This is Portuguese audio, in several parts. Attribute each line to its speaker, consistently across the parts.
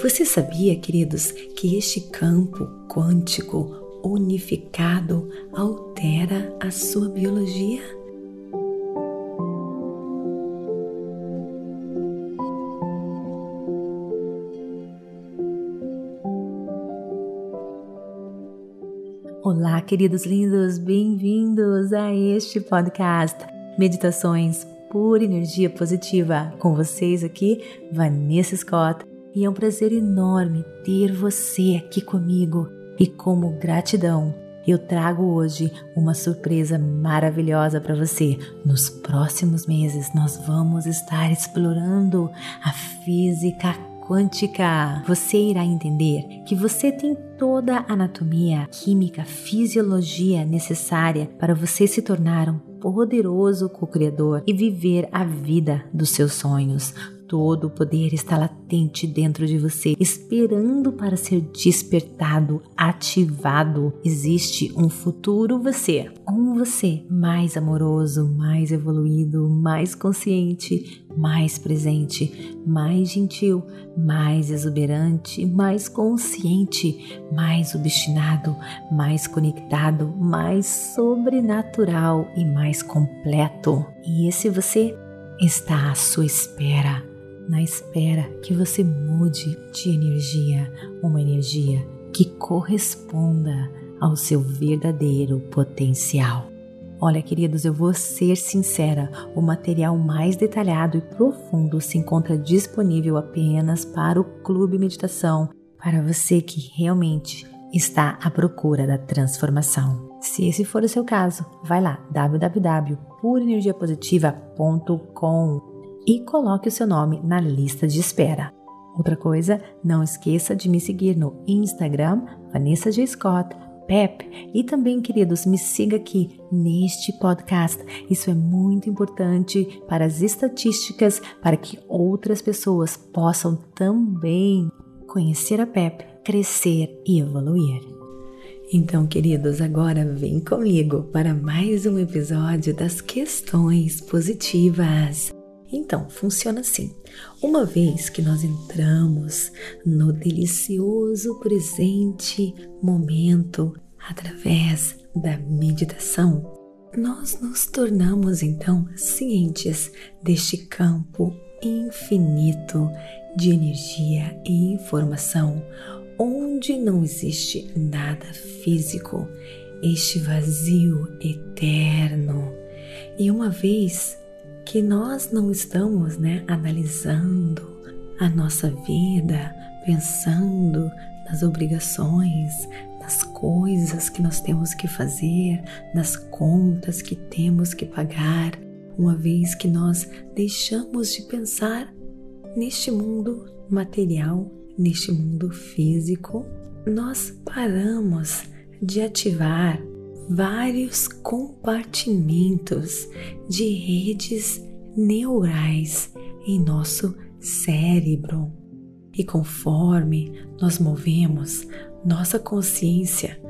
Speaker 1: Você sabia, queridos, que este campo quântico unificado altera a sua biologia? Olá, queridos lindos, bem-vindos a este podcast Meditações por Energia Positiva. Com vocês aqui, Vanessa Scott, e é um prazer enorme ter você aqui comigo. E como gratidão, eu trago hoje uma surpresa maravilhosa para você. Nos próximos meses, nós vamos estar explorando a física quântica. Você irá entender que você tem toda a anatomia, química, fisiologia necessária para você se tornar um poderoso co-criador e viver a vida dos seus sonhos. Todo o poder está latente dentro de você, esperando para ser despertado, ativado. Existe um futuro você, um você mais amoroso, mais evoluído, mais consciente, mais presente, mais gentil, mais exuberante, mais consciente, mais obstinado, mais conectado, mais sobrenatural e mais completo. E esse você está à sua espera na espera que você mude de energia, uma energia que corresponda ao seu verdadeiro potencial. Olha, queridos, eu vou ser sincera: o material mais detalhado e profundo se encontra disponível apenas para o Clube Meditação, para você que realmente está à procura da transformação. Se esse for o seu caso, vai lá www.purenergiapositiva.com e coloque o seu nome na lista de espera. Outra coisa, não esqueça de me seguir no Instagram, Vanessa G. Scott, Pep, e também, queridos, me siga aqui neste podcast. Isso é muito importante para as estatísticas, para que outras pessoas possam também conhecer a Pep, crescer e evoluir. Então, queridos, agora vem comigo para mais um episódio das questões positivas. Então, funciona assim. Uma vez que nós entramos no delicioso presente momento através da meditação, nós nos tornamos então cientes deste campo infinito de energia e informação, onde não existe nada físico, este vazio eterno. E uma vez que nós não estamos né, analisando a nossa vida, pensando nas obrigações, nas coisas que nós temos que fazer, nas contas que temos que pagar, uma vez que nós deixamos de pensar neste mundo material, neste mundo físico, nós paramos de ativar vários compartimentos de redes neurais em nosso cérebro. E conforme nós movemos nossa consciência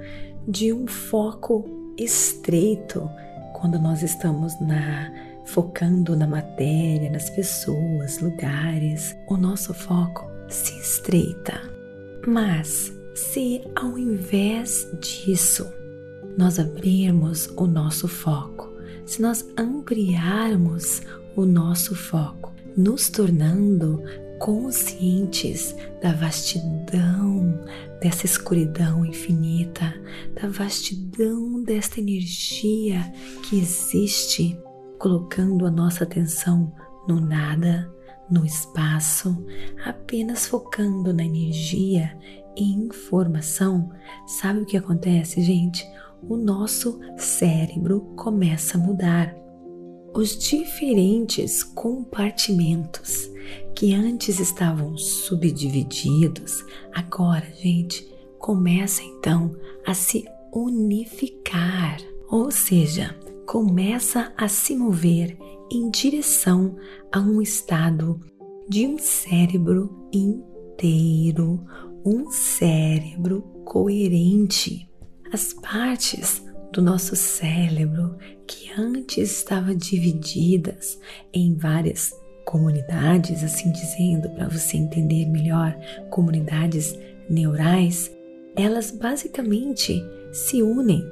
Speaker 1: de um foco estreito, quando nós estamos na focando na matéria, nas pessoas, lugares, o nosso foco se estreita. Mas se ao invés disso nós abrirmos o nosso foco, se nós ampliarmos o nosso foco, nos tornando conscientes da vastidão dessa escuridão infinita, da vastidão desta energia que existe, colocando a nossa atenção no nada, no espaço, apenas focando na energia e informação. Sabe o que acontece, gente? O nosso cérebro começa a mudar. Os diferentes compartimentos que antes estavam subdivididos, agora, gente, começa então a se unificar, ou seja, começa a se mover em direção a um estado de um cérebro inteiro, um cérebro coerente as partes do nosso cérebro que antes estavam divididas em várias comunidades, assim dizendo, para você entender melhor, comunidades neurais, elas basicamente se unem,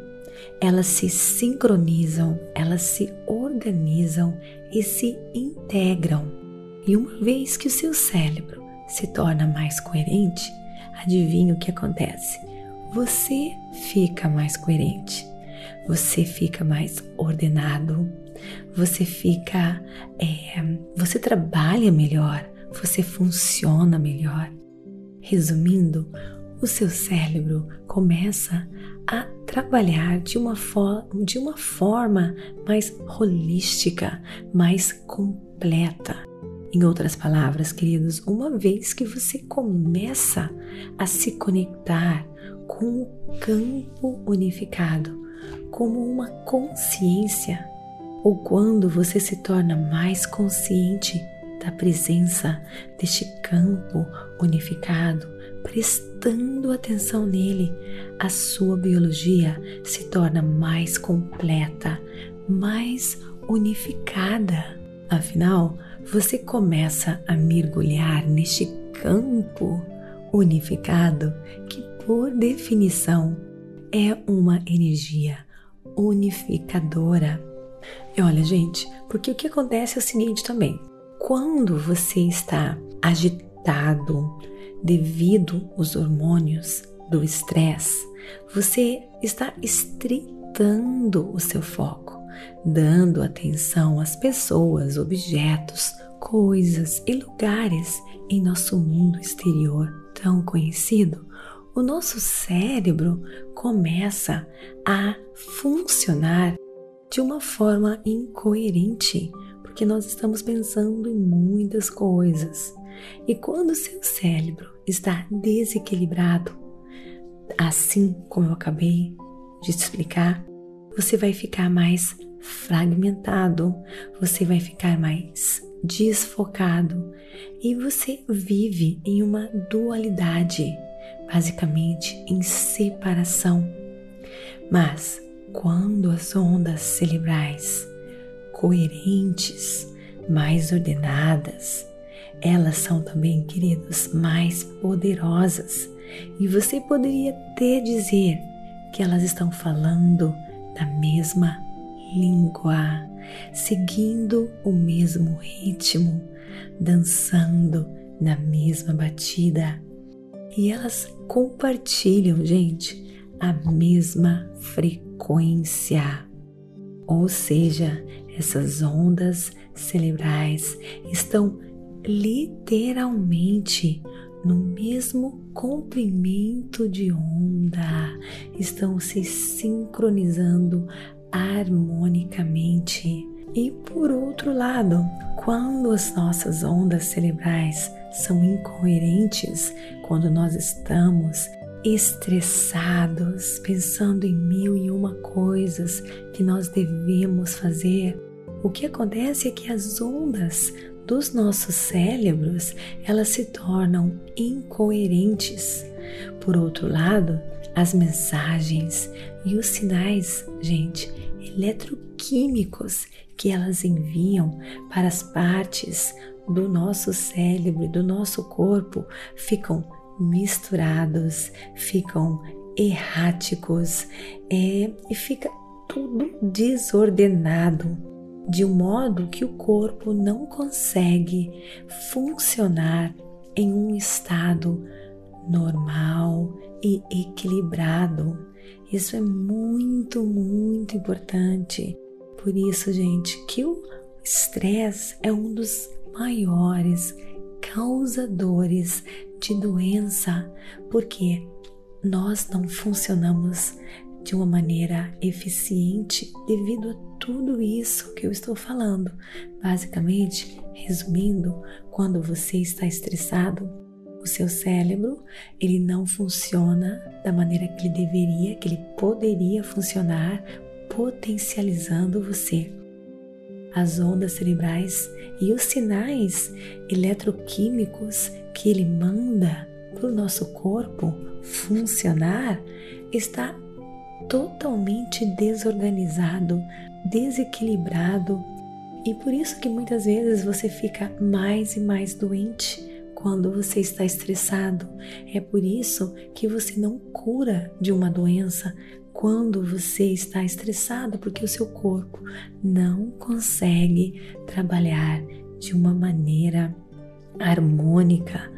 Speaker 1: elas se sincronizam, elas se organizam e se integram. E uma vez que o seu cérebro se torna mais coerente, adivinha o que acontece? Você fica mais coerente, você fica mais ordenado, você fica, é, você trabalha melhor, você funciona melhor. Resumindo, o seu cérebro começa a trabalhar de uma, de uma forma mais holística, mais completa. Em outras palavras, queridos, uma vez que você começa a se conectar com o campo unificado, como uma consciência, ou quando você se torna mais consciente da presença deste campo unificado, prestando atenção nele, a sua biologia se torna mais completa, mais unificada. Afinal, você começa a mergulhar neste campo unificado que, por definição, é uma energia unificadora. E olha, gente, porque o que acontece é o seguinte também: quando você está agitado devido aos hormônios do estresse, você está estreitando o seu foco, dando atenção às pessoas, objetos, coisas e lugares em nosso mundo exterior tão conhecido. O nosso cérebro começa a funcionar de uma forma incoerente, porque nós estamos pensando em muitas coisas. E quando seu cérebro está desequilibrado, assim como eu acabei de te explicar, você vai ficar mais fragmentado, você vai ficar mais desfocado e você vive em uma dualidade, basicamente em separação. Mas quando as ondas cerebrais coerentes, mais ordenadas, elas são também, queridos, mais poderosas. E você poderia até dizer que elas estão falando da mesma língua, seguindo o mesmo ritmo, dançando na mesma batida. E elas compartilham, gente, a mesma frequência. Ou seja, essas ondas cerebrais estão literalmente no mesmo comprimento de onda, estão se sincronizando harmonicamente. E por outro lado, quando as nossas ondas cerebrais são incoerentes, quando nós estamos estressados, pensando em mil e uma coisas que nós devemos fazer, o que acontece é que as ondas dos nossos cérebros, elas se tornam incoerentes. Por outro lado, as mensagens e os sinais, gente, eletroquímicos que elas enviam para as partes do nosso cérebro e do nosso corpo ficam misturados, ficam erráticos é, e fica tudo desordenado de um modo que o corpo não consegue funcionar em um estado normal e equilibrado. Isso é muito, muito importante. Por isso, gente, que o estresse é um dos maiores causadores de doença, porque nós não funcionamos de uma maneira eficiente devido a tudo isso que eu estou falando. Basicamente, resumindo, quando você está estressado, o seu cérebro ele não funciona da maneira que ele deveria, que ele poderia funcionar, potencializando você. As ondas cerebrais e os sinais eletroquímicos que ele manda para o nosso corpo funcionar está totalmente desorganizado, desequilibrado E por isso que muitas vezes você fica mais e mais doente quando você está estressado. É por isso que você não cura de uma doença quando você está estressado, porque o seu corpo não consegue trabalhar de uma maneira harmônica.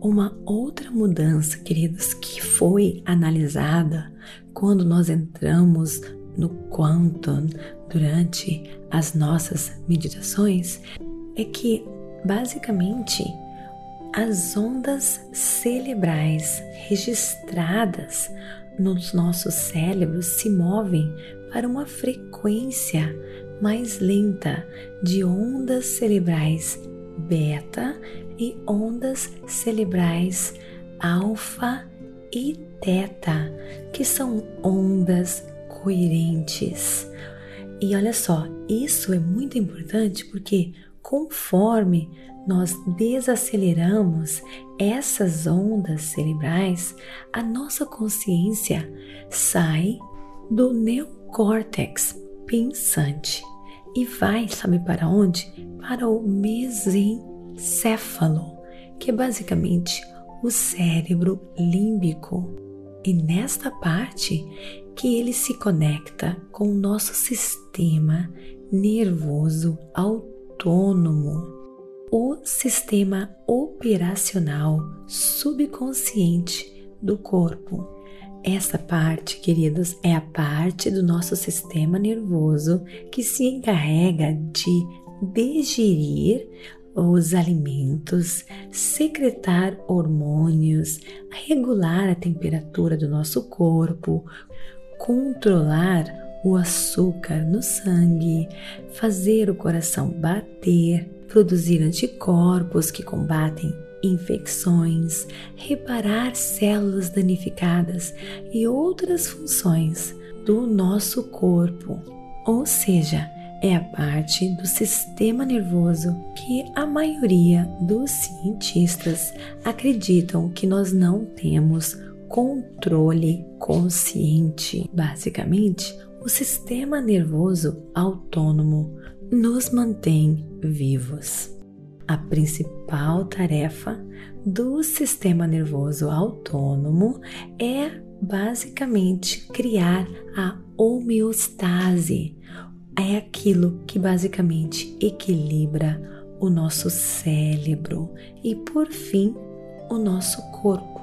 Speaker 1: Uma outra mudança, queridos, que foi analisada quando nós entramos no Quantum durante as nossas meditações é que, basicamente, as ondas cerebrais registradas nos nossos cérebros se movem para uma frequência mais lenta de ondas cerebrais beta e ondas cerebrais alfa e teta, que são ondas coerentes. E olha só, isso é muito importante porque conforme nós desaceleramos essas ondas cerebrais, a nossa consciência sai do neocórtex pensante e vai, sabe para onde? Para o mesencéfalo, que é basicamente o cérebro límbico. E nesta parte que ele se conecta com o nosso sistema nervoso autônomo, o sistema operacional subconsciente do corpo. Essa parte, queridos, é a parte do nosso sistema nervoso que se encarrega de digerir os alimentos, secretar hormônios, regular a temperatura do nosso corpo, controlar o açúcar no sangue, fazer o coração bater, produzir anticorpos que combatem infecções, reparar células danificadas e outras funções do nosso corpo. Ou seja, é a parte do sistema nervoso que a maioria dos cientistas acreditam que nós não temos controle consciente. Basicamente, o sistema nervoso autônomo nos mantém vivos. A principal tarefa do sistema nervoso autônomo é basicamente criar a homeostase. É aquilo que basicamente equilibra o nosso cérebro e, por fim, o nosso corpo.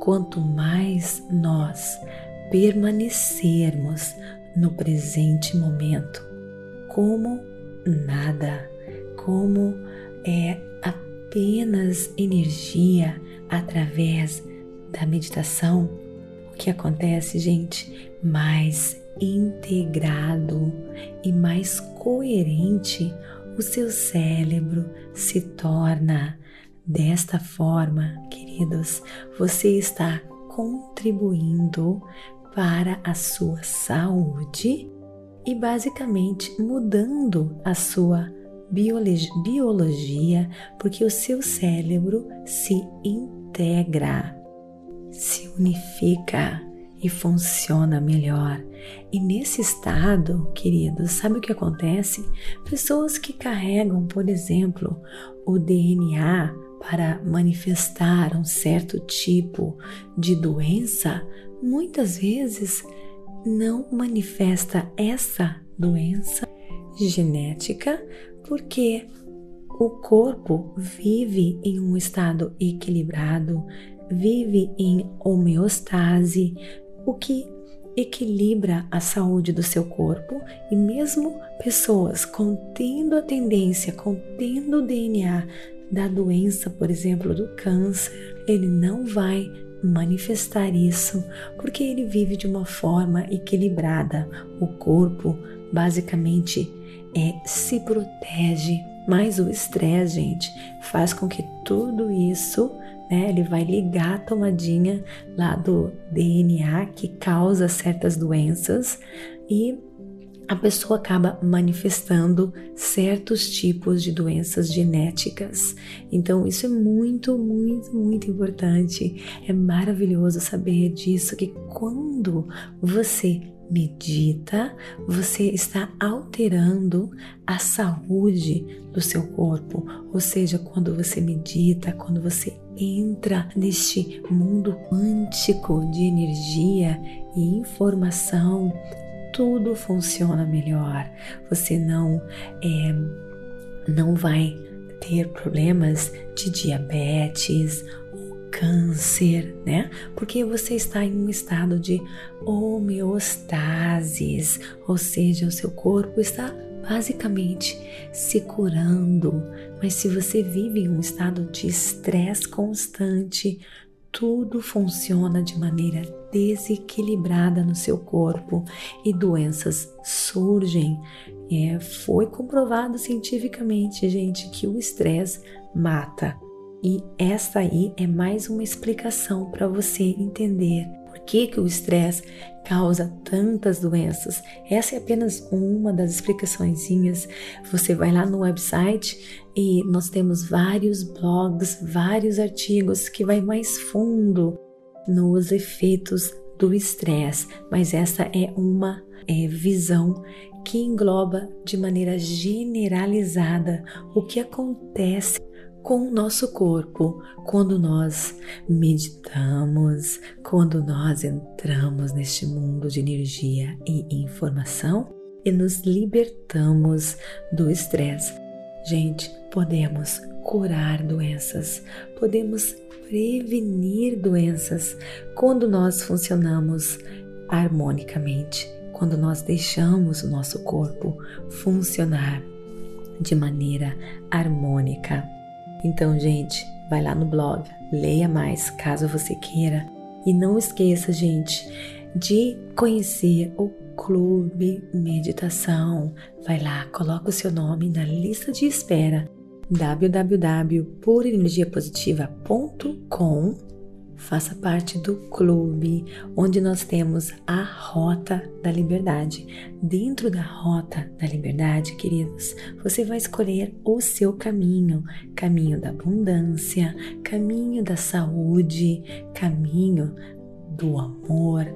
Speaker 1: Quanto mais nós permanecermos no presente momento, como nada, como é apenas energia através da meditação, o que acontece, gente? Mais integrado e mais coerente o seu cérebro se torna. Desta forma, queridos, você está contribuindo para a sua saúde e basicamente mudando a sua biologia, porque o seu cérebro se integra, se unifica e funciona melhor. E nesse estado, queridos, sabe o que acontece? Pessoas que carregam, por exemplo, o DNA para manifestar um certo tipo de doença, muitas vezes não manifesta essa doença genética porque o corpo vive em um estado equilibrado, vive em homeostase, o que equilibra a saúde do seu corpo e mesmo pessoas contendo a tendência, contendo o DNA da doença, por exemplo, do câncer, ele não vai manifestar isso porque ele vive de uma forma equilibrada. O corpo basicamente é se protege, mas o estresse, gente, faz com que tudo isso, né, ele vai ligar a tomadinha lá do DNA que causa certas doenças e a pessoa acaba manifestando certos tipos de doenças genéticas. Então, isso é muito, muito, muito importante. É maravilhoso saber disso que quando você medita, você está alterando a saúde do seu corpo. Ou seja, quando você medita, quando você entra neste mundo quântico de energia e informação, tudo funciona melhor. Você não é, não vai ter problemas de diabetes câncer, né? Porque você está em um estado de homeostasis, ou seja, o seu corpo está basicamente se curando. Mas se você vive em um estado de estresse constante, tudo funciona de maneira desequilibrada no seu corpo e doenças surgem. É, foi comprovado cientificamente, gente, que o estresse mata. E essa aí é mais uma explicação para você entender por que, que o estresse causa tantas doenças. Essa é apenas uma das explicações. Você vai lá no website e nós temos vários blogs, vários artigos que vai mais fundo nos efeitos do estresse, mas essa é uma é, visão que engloba de maneira generalizada o que acontece com o nosso corpo quando nós meditamos, quando nós entramos neste mundo de energia e informação e nos libertamos do estresse. Gente, podemos curar doenças, podemos prevenir doenças quando nós funcionamos harmonicamente, quando nós deixamos o nosso corpo funcionar de maneira harmônica. Então, gente, vai lá no blog, leia mais caso você queira. E não esqueça, gente, de conhecer o Clube Meditação. Vai lá, coloca o seu nome na lista de espera www.purenergiapositiva.com Faça parte do clube onde nós temos a Rota da Liberdade. Dentro da Rota da Liberdade, queridos, você vai escolher o seu caminho: caminho da abundância, caminho da saúde, caminho do amor,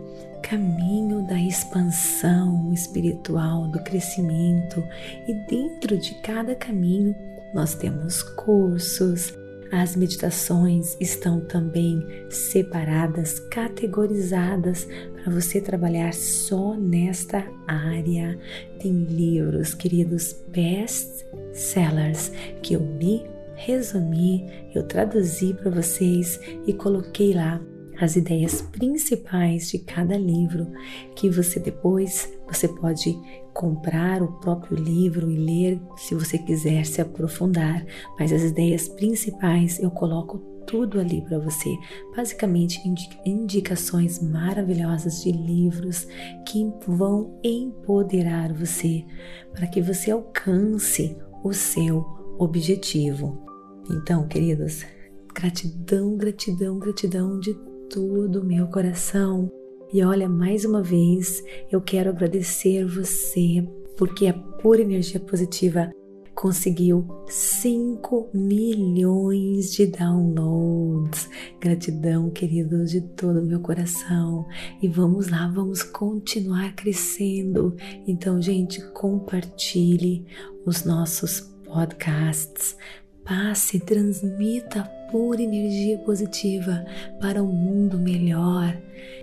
Speaker 1: caminho da expansão espiritual, do crescimento. E dentro de cada caminho, nós temos cursos, as meditações estão também separadas, categorizadas para você trabalhar só nesta área. Tem livros, queridos, best sellers que eu me resumi, eu traduzi para vocês e coloquei lá as ideias principais de cada livro que você depois você pode comprar o próprio livro e ler se você quiser se aprofundar, mas as ideias principais eu coloco tudo ali para você. Basicamente, indicações maravilhosas de livros que vão empoderar você para que você alcance o seu objetivo. Então, queridos, gratidão, gratidão, gratidão de todo o meu coração. E olha, mais uma vez, eu quero agradecer você porque a pura energia positiva conseguiu 5 milhões de downloads. Gratidão, queridos, de todo o meu coração. E vamos lá, vamos continuar crescendo. Então, gente, compartilhe os nossos podcasts. Passe, transmita pura energia positiva para um mundo melhor.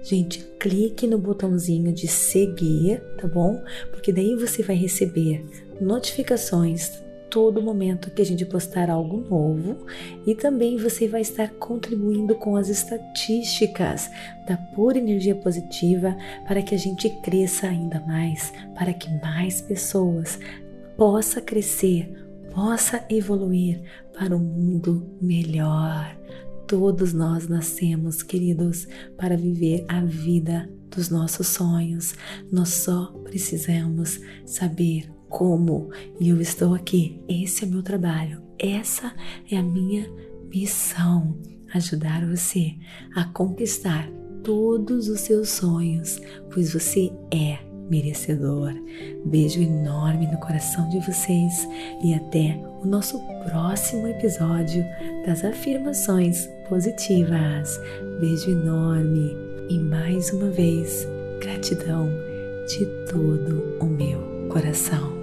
Speaker 1: Gente, clique no botãozinho de seguir, tá bom? Porque daí você vai receber notificações todo momento que a gente postar algo novo e também você vai estar contribuindo com as estatísticas da pura energia positiva para que a gente cresça ainda mais, para que mais pessoas possa crescer, possa evoluir para um mundo melhor. Todos nós nascemos, queridos, para viver a vida dos nossos sonhos. Nós só precisamos saber como. E eu estou aqui. Esse é meu trabalho. Essa é a minha missão. Ajudar você a conquistar todos os seus sonhos, pois você é merecedor. Beijo enorme no coração de vocês e até o nosso próximo episódio das afirmações positivas. Beijo enorme e mais uma vez gratidão de todo o meu coração.